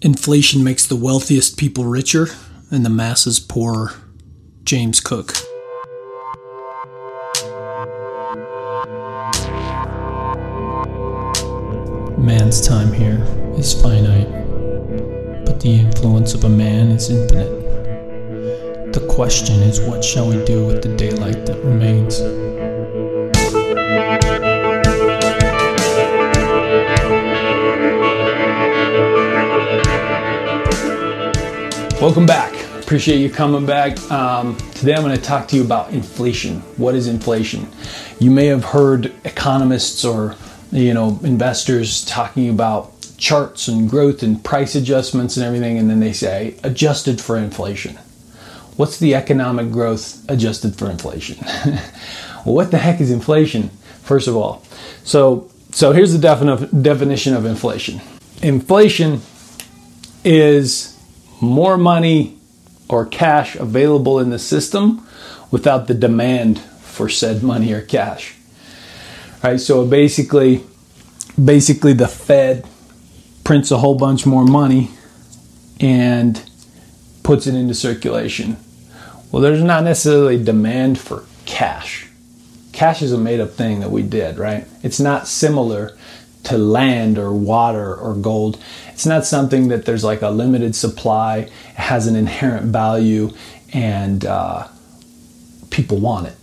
Inflation makes the wealthiest people richer and the masses poorer. James Cook. Man's time here is finite, but the influence of a man is infinite. The question is what shall we do with the daylight that remains? Welcome back. Appreciate you coming back. Um, today I'm going to talk to you about inflation. What is inflation? You may have heard economists or you know investors talking about charts and growth and price adjustments and everything, and then they say adjusted for inflation. What's the economic growth adjusted for inflation? well, what the heck is inflation? First of all, so so here's the defini- definition of inflation. Inflation is more money or cash available in the system without the demand for said money or cash. All right, so basically basically the Fed prints a whole bunch more money and puts it into circulation. Well, there's not necessarily demand for cash. Cash is a made up thing that we did, right? It's not similar to land or water or gold. It's not something that there's like a limited supply, it has an inherent value, and uh, people want it.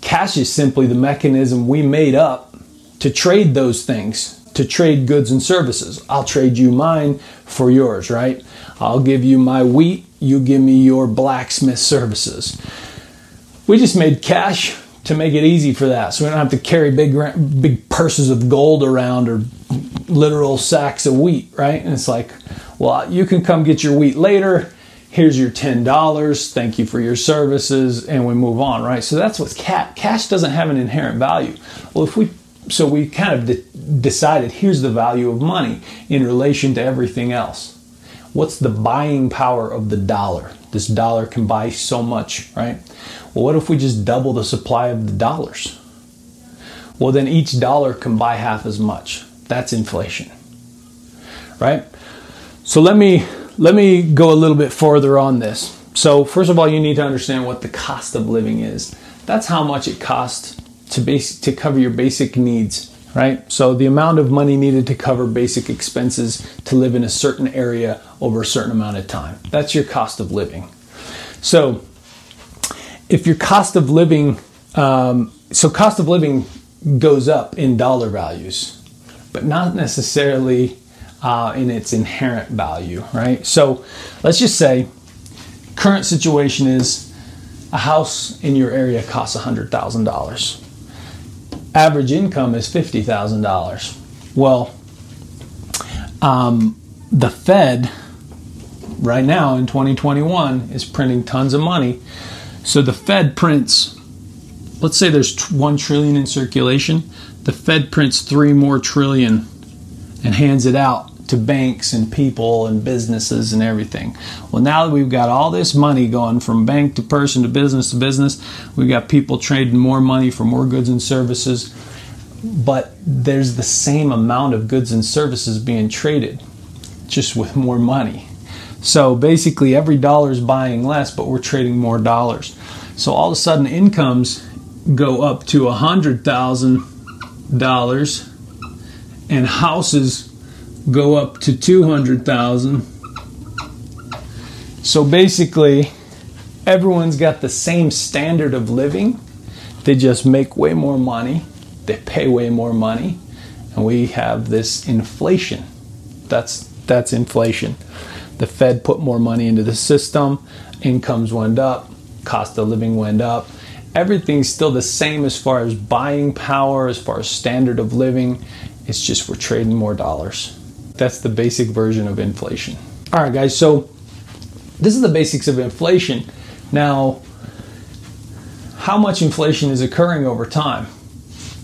Cash is simply the mechanism we made up to trade those things, to trade goods and services. I'll trade you mine for yours, right? I'll give you my wheat, you give me your blacksmith services. We just made cash to make it easy for that. So we don't have to carry big big purses of gold around or literal sacks of wheat, right? And it's like, well, you can come get your wheat later. Here's your ten dollars. Thank you for your services, and we move on, right? So that's what cash. Cash doesn't have an inherent value. Well, if we so we kind of de- decided here's the value of money in relation to everything else. What's the buying power of the dollar? This dollar can buy so much, right? Well, what if we just double the supply of the dollars? Well, then each dollar can buy half as much. That's inflation. Right? So let me let me go a little bit further on this. So first of all, you need to understand what the cost of living is. That's how much it costs to base to cover your basic needs, right? So the amount of money needed to cover basic expenses to live in a certain area over a certain amount of time. That's your cost of living. So if your cost of living, um, so cost of living goes up in dollar values, but not necessarily uh, in its inherent value, right? So let's just say current situation is a house in your area costs $100,000. Average income is $50,000. Well, um, the Fed right now in 2021 is printing tons of money. So the Fed prints, let's say there's 1 trillion in circulation, the Fed prints 3 more trillion and hands it out to banks and people and businesses and everything. Well, now that we've got all this money going from bank to person to business to business, we've got people trading more money for more goods and services, but there's the same amount of goods and services being traded, just with more money. So basically, every dollar is buying less, but we're trading more dollars. So all of a sudden, incomes go up to a hundred thousand dollars, and houses go up to two hundred thousand. So basically, everyone's got the same standard of living. They just make way more money. They pay way more money, and we have this inflation. That's that's inflation. The Fed put more money into the system, incomes went up, cost of living went up. Everything's still the same as far as buying power, as far as standard of living. It's just we're trading more dollars. That's the basic version of inflation. All right, guys, so this is the basics of inflation. Now, how much inflation is occurring over time?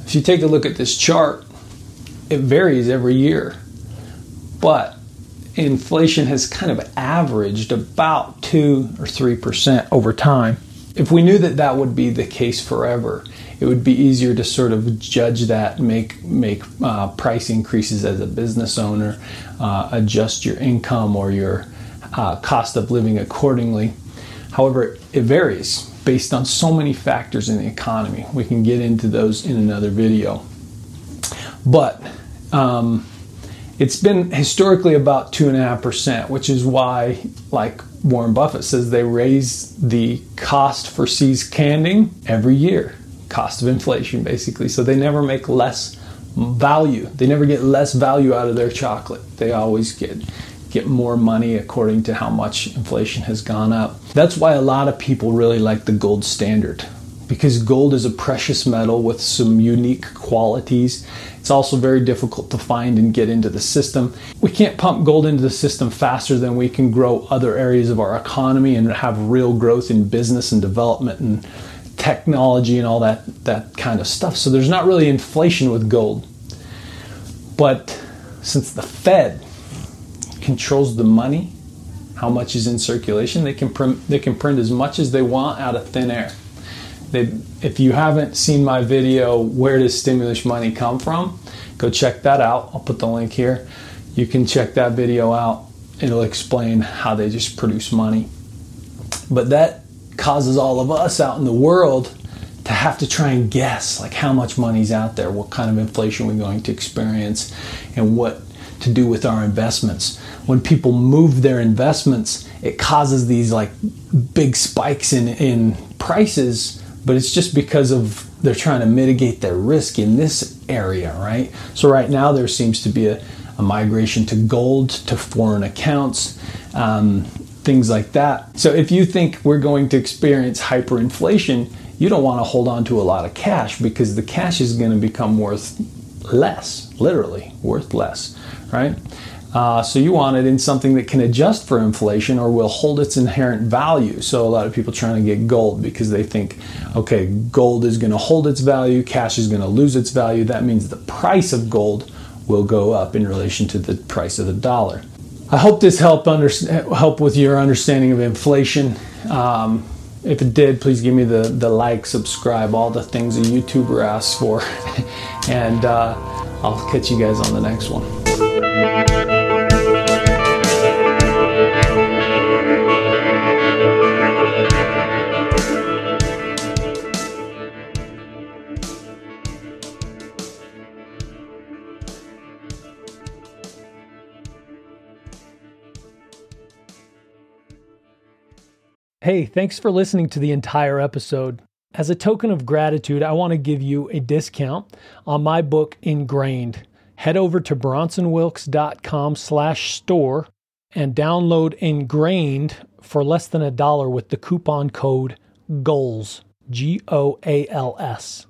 If you take a look at this chart, it varies every year. But inflation has kind of averaged about 2 or 3% over time. If we knew that that would be the case forever, it would be easier to sort of judge that, make make uh, price increases as a business owner, uh, adjust your income or your uh, cost of living accordingly. However, it varies based on so many factors in the economy. We can get into those in another video. But um, it's been historically about two and a half percent, which is why, like Warren Buffett says, they raise the cost for See's Candy every year, cost of inflation, basically. So they never make less value. They never get less value out of their chocolate. They always get get more money according to how much inflation has gone up. That's why a lot of people really like the gold standard because gold is a precious metal with some unique qualities. It's also very difficult to find and get into the system. We can't pump gold into the system faster than we can grow other areas of our economy and have real growth in business and development and technology and all that that kind of stuff. So there's not really inflation with gold. But since the Fed controls the money, how much is in circulation, they can print, they can print as much as they want out of thin air. They, if you haven't seen my video, Where Does Stimulus Money Come From? Go check that out. I'll put the link here. You can check that video out. It'll explain how they just produce money. But that causes all of us out in the world to have to try and guess like how much money's out there, what kind of inflation we're going to experience, and what to do with our investments. When people move their investments, it causes these like big spikes in, in prices but it's just because of they're trying to mitigate their risk in this area, right? So right now there seems to be a, a migration to gold, to foreign accounts, um, things like that. So if you think we're going to experience hyperinflation, you don't want to hold on to a lot of cash because the cash is going to become worth less, literally worth less, right? Uh, so you want it in something that can adjust for inflation or will hold its inherent value. So a lot of people trying to get gold because they think, okay, gold is going to hold its value, cash is going to lose its value. That means the price of gold will go up in relation to the price of the dollar. I hope this helped under, help with your understanding of inflation. Um, if it did, please give me the, the like, subscribe, all the things a YouTuber asks for. and uh, I'll catch you guys on the next one. Hey, thanks for listening to the entire episode. As a token of gratitude, I want to give you a discount on my book Ingrained. Head over to bronsonwilks.com slash store and download Ingrained for less than a dollar with the coupon code GOALS, G O A L S.